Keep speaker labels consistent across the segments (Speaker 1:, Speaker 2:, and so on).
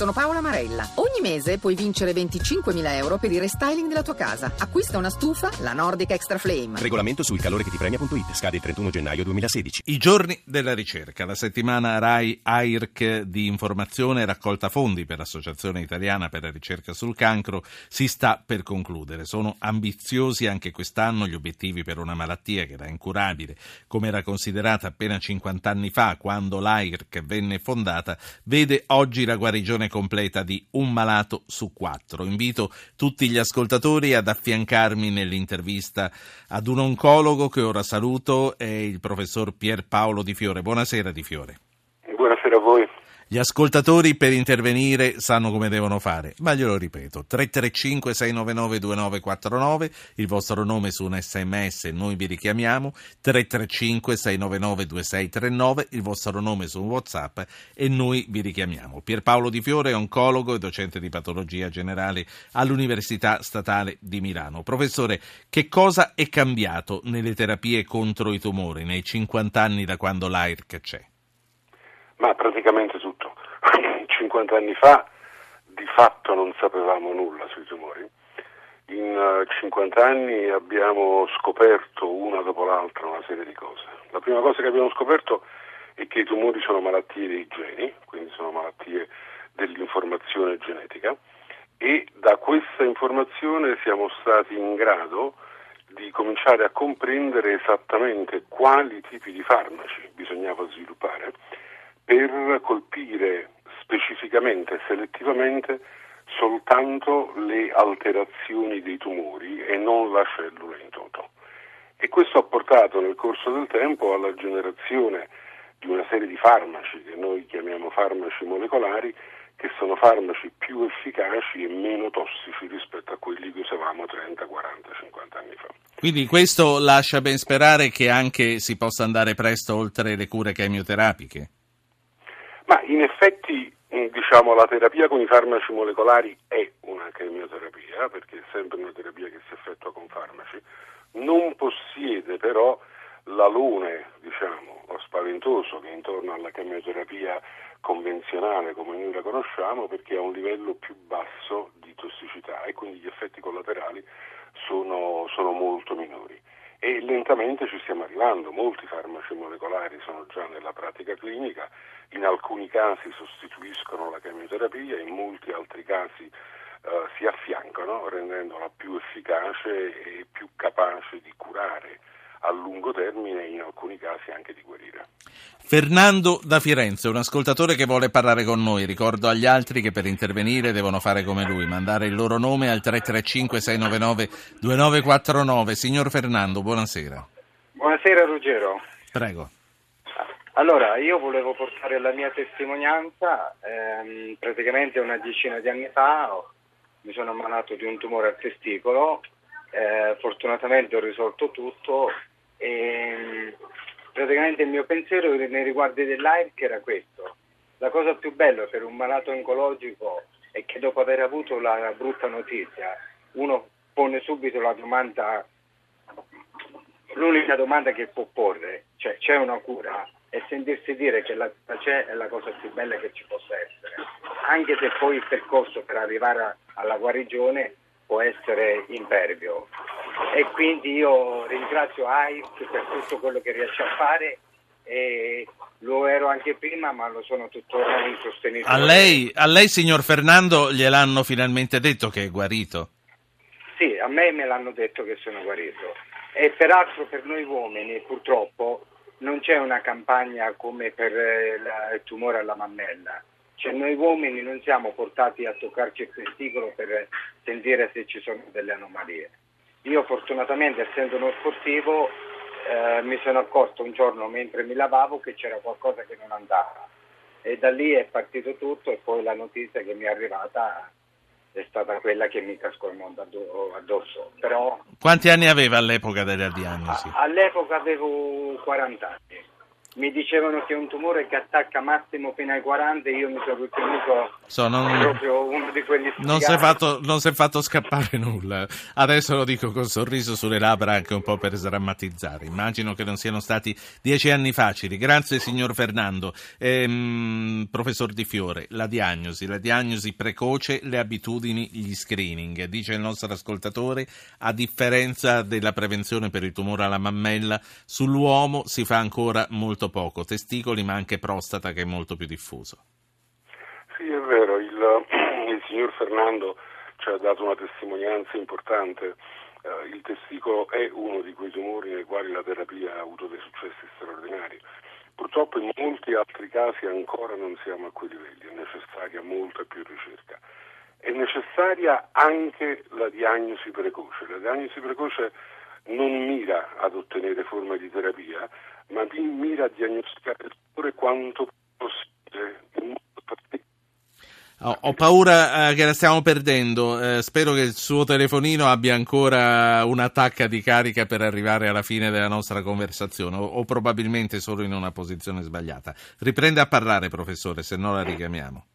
Speaker 1: Sono Paola Marella. Ogni mese puoi vincere 25.000 euro per il restyling della tua casa. Acquista una stufa, la Nordic Extra Flame.
Speaker 2: Regolamento sul calore che ti premia.it. Scade il 31 gennaio 2016.
Speaker 3: I giorni della ricerca. La settimana RAI AIRC di informazione e raccolta fondi per l'Associazione Italiana per la ricerca sul cancro si sta per concludere. Sono ambiziosi anche quest'anno gli obiettivi per una malattia che era incurabile, come era considerata appena 50 anni fa quando l'AIRC venne fondata, vede oggi la guarigione completa di un malato su quattro. Invito tutti gli ascoltatori ad affiancarmi nell'intervista ad un oncologo che ora saluto, è il professor Pierpaolo Di Fiore. Buonasera Di Fiore.
Speaker 4: Buonasera a voi.
Speaker 3: Gli ascoltatori per intervenire sanno come devono fare, ma glielo ripeto, 335-699-2949, il vostro nome su un sms noi vi richiamiamo, 335-699-2639, il vostro nome su un whatsapp e noi vi richiamiamo. Pierpaolo Di Fiore, oncologo e docente di patologia generale all'Università Statale di Milano. Professore, che cosa è cambiato nelle terapie contro i tumori nei 50 anni da quando l'AIRC c'è?
Speaker 4: Ma praticamente tutto. 50 anni fa di fatto non sapevamo nulla sui tumori. In 50 anni abbiamo scoperto una dopo l'altra una serie di cose. La prima cosa che abbiamo scoperto è che i tumori sono malattie dei geni, quindi sono malattie dell'informazione genetica e da questa informazione siamo stati in grado di cominciare a comprendere esattamente quali tipi di farmaci bisognava sviluppare per colpire specificamente selettivamente soltanto le alterazioni dei tumori e non la cellula in toto. E questo ha portato nel corso del tempo alla generazione di una serie di farmaci che noi chiamiamo farmaci molecolari, che sono farmaci più efficaci e meno tossici rispetto a quelli che usavamo 30, 40, 50 anni fa.
Speaker 3: Quindi questo lascia ben sperare che anche si possa andare presto oltre le cure chemioterapiche?
Speaker 4: Ma in effetti diciamo, la terapia con i farmaci molecolari è una chemioterapia, perché è sempre una terapia che si effettua con farmaci, non possiede però l'alone diciamo, spaventoso che è intorno alla chemioterapia convenzionale come noi la conosciamo perché ha un livello più basso di tossicità e quindi gli effetti collaterali sono, sono molto minori e lentamente ci stiamo arrivando, molti farmaci molecolari sono già nella pratica clinica, in alcuni casi sostituiscono la chemioterapia, in molti altri casi uh, si affiancano rendendola più efficace e più capace di curare a lungo termine e in alcuni casi anche di guarire.
Speaker 3: Fernando da Firenze, un ascoltatore che vuole parlare con noi. Ricordo agli altri che per intervenire devono fare come lui, mandare il loro nome al 335-699-2949. Signor Fernando, buonasera.
Speaker 5: Buonasera Ruggero.
Speaker 3: Prego.
Speaker 5: Allora, io volevo portare la mia testimonianza. Ehm, praticamente una decina di anni fa mi sono ammalato di un tumore al testicolo. Eh, fortunatamente ho risolto tutto e praticamente il mio pensiero nei riguardi dell'AIRC era questo. La cosa più bella per un malato oncologico è che dopo aver avuto la brutta notizia uno pone subito la domanda, l'unica domanda che può porre, cioè c'è una cura? E sentirsi dire che la cura c'è è la cosa più bella che ci possa essere, anche se poi il percorso per arrivare alla guarigione può essere impervio e quindi io ringrazio AIF per tutto quello che riesce a fare e lo ero anche prima ma lo sono tuttora un sostenitore.
Speaker 3: A lei, a lei signor Fernando gliel'hanno finalmente detto che è guarito?
Speaker 5: Sì, a me me l'hanno detto che sono guarito e peraltro per noi uomini purtroppo non c'è una campagna come per il tumore alla mammella cioè noi uomini non siamo portati a toccarci il testicolo per sentire se ci sono delle anomalie. Io fortunatamente essendo uno sportivo eh, mi sono accorto un giorno mentre mi lavavo che c'era qualcosa che non andava e da lì è partito tutto e poi la notizia che mi è arrivata è stata quella che mi cascò il mondo addosso. Però,
Speaker 3: Quanti anni aveva all'epoca della diagnosi?
Speaker 5: All'epoca avevo 40 anni. Mi dicevano che è un tumore che attacca massimo fino ai 40 e io mi sono ritenuto
Speaker 3: So, non-
Speaker 5: proprio uno di quelli
Speaker 3: Non si, è fatto, non si è fatto scappare nulla. Adesso lo dico con sorriso sulle labbra anche un po' per sdrammatizzare. Immagino che non siano stati dieci anni facili. Grazie signor Fernando. Ehm, professor Di Fiore, la diagnosi, la diagnosi precoce, le abitudini, gli screening. Dice il nostro ascoltatore, a differenza della prevenzione per il tumore alla mammella, sull'uomo si fa ancora molto poco. Testicoli ma anche prostata che è molto più diffuso.
Speaker 4: Sì, è vero, il, il signor Fernando ci ha dato una testimonianza importante. Eh, il testicolo è uno di quei tumori nei quali la terapia ha avuto dei successi straordinari. Purtroppo in molti altri casi ancora non siamo a quei livelli, è necessaria molta più ricerca. È necessaria anche la diagnosi precoce. La diagnosi precoce non mira ad ottenere forme di terapia, ma mi- mira a diagnosticare il tumore quanto possibile.
Speaker 3: Ho, ho paura eh, che la stiamo perdendo. Eh, spero che il suo telefonino abbia ancora un'attacca di carica per arrivare alla fine della nostra conversazione, o, o probabilmente solo in una posizione sbagliata. Riprende a parlare, professore, se no la richiamiamo.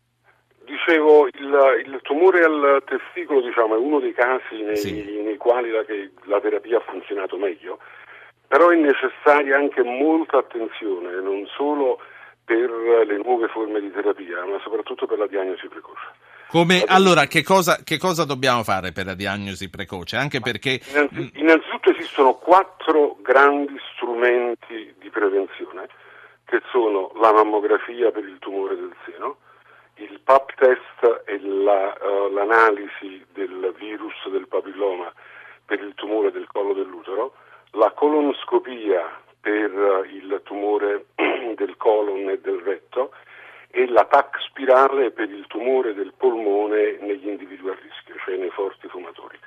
Speaker 4: Dicevo, il, il tumore al testicolo diciamo, è uno dei casi nei,
Speaker 3: Sì.
Speaker 4: nei quali la, la terapia ha funzionato meglio, però è necessaria anche molta attenzione, non solo per le nuove forme di terapia, ma soprattutto per la diagnosi precoce.
Speaker 3: Come, allora, che cosa, che cosa dobbiamo fare per la diagnosi precoce? Anche perché...
Speaker 4: Innanzi- innanzitutto esistono quattro grandi strumenti di prevenzione, che sono la mammografia per il tumore del seno, il PAP test e la, eh, l'analisi del virus del papilloma per il tumore del collo dell'utero, la colonoscopia per eh, il tumore del colon e del retto e la TAC spirale per il tumore del polmone negli individui a rischio, cioè nei forti fumatori.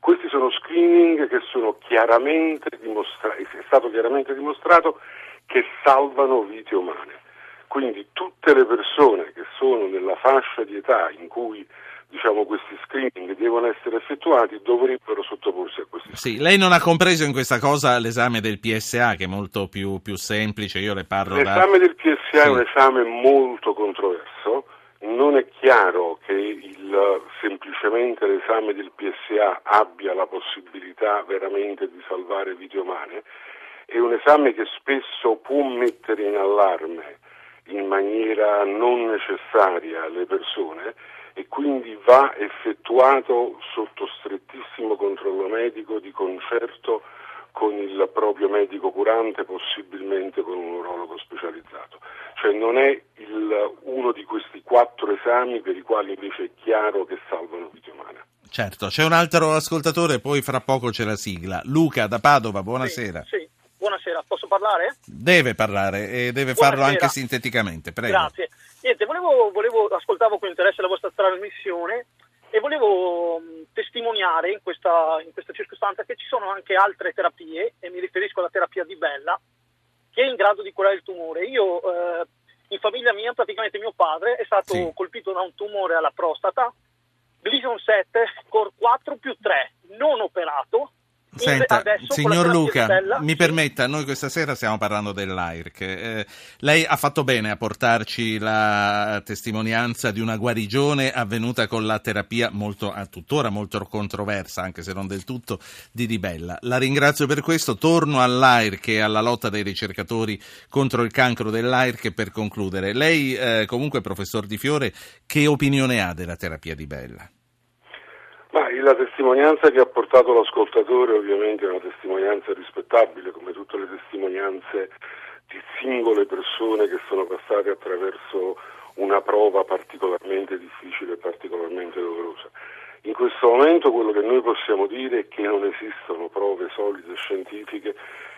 Speaker 4: Questi sono screening che sono chiaramente dimostrati, è stato chiaramente dimostrato che salvano vite umane. Quindi tutte le persone sono nella fascia di età in cui diciamo, questi screening devono essere effettuati dovrebbero sottoporsi a questi
Speaker 3: Sì, lei non ha compreso in questa cosa l'esame del PSA, che è molto più, più semplice. Io le parlo da...
Speaker 4: L'esame del PSA è
Speaker 3: Sì.
Speaker 4: un esame molto controverso, non è chiaro che il- semplicemente l'esame del PSA abbia la possibilità veramente di salvare vite umane, è un esame che spesso può mettere in allarme in maniera non necessaria le persone e quindi va effettuato sotto strettissimo controllo medico di concerto con il proprio medico curante, possibilmente con un urologo specializzato. Cioè non è il- uno di questi quattro esami per i quali invece è chiaro che salvano vite umane.
Speaker 3: Certo, c'è un altro ascoltatore, poi fra poco c'è la sigla. Luca da Padova, buonasera.
Speaker 6: Sì, sì.
Speaker 3: Deve parlare e deve farlo
Speaker 6: Buonasera.
Speaker 3: anche sinteticamente, prego.
Speaker 6: Grazie. Niente, volevo, volevo, ascoltavo con interesse la vostra trasmissione e volevo testimoniare in questa, in questa circostanza che ci sono anche altre terapie, e mi riferisco alla terapia di Bella, che è in grado di curare il tumore. Io, eh, in famiglia mia, praticamente mio padre è stato
Speaker 3: Sì.
Speaker 6: colpito da un tumore alla prostata, Gleason 7, Core 4 più 3, non operato.
Speaker 3: Senta, signor Luca,
Speaker 6: di Bella-
Speaker 3: mi permetta, noi questa sera stiamo parlando dell'AIRC. Eh, lei ha fatto bene a portarci la testimonianza di una guarigione avvenuta con la terapia molto, tuttora molto controversa, anche se non del tutto, di Ribella. La ringrazio per questo. Torno all'AIRC e alla lotta dei ricercatori contro il cancro dell'AIRC per concludere. Lei, eh, comunque, professor Di Fiore, che opinione ha della terapia di Bella?
Speaker 4: Ma la testimonianza che ha portato l'ascoltatore ovviamente è una testimonianza rispettabile, come tutte le testimonianze di singole persone che sono passate attraverso una prova particolarmente difficile e particolarmente dolorosa. In questo momento quello che noi possiamo dire è che non esistono prove solide scientifiche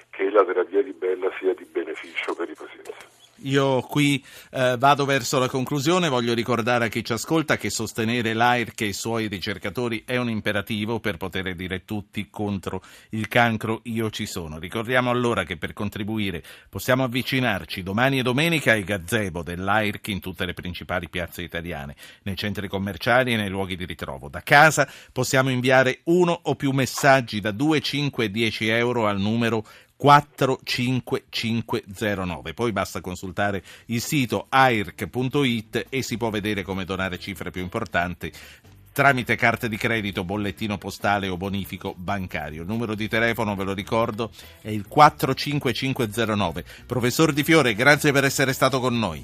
Speaker 4: che la terapia di Bella sia di beneficio per i pazienti.
Speaker 3: Io qui eh, vado verso la conclusione, voglio ricordare a chi ci ascolta che sostenere l'AIRC e i suoi ricercatori è un imperativo per poter dire tutti contro il cancro io ci sono. Ricordiamo allora che per contribuire possiamo avvicinarci domani e domenica ai gazebo dell'AIRC in tutte le principali piazze italiane, nei centri commerciali e nei luoghi di ritrovo. Da casa possiamo inviare uno o più messaggi da 2, 5 e 10 euro al numero 45509. Poi basta consultare il sito airc.it e si può vedere come donare cifre più importanti tramite carte di credito, bollettino postale o bonifico bancario. Il numero di telefono, ve lo ricordo, è il 45509. Professor Di Fiore, grazie per essere stato con noi.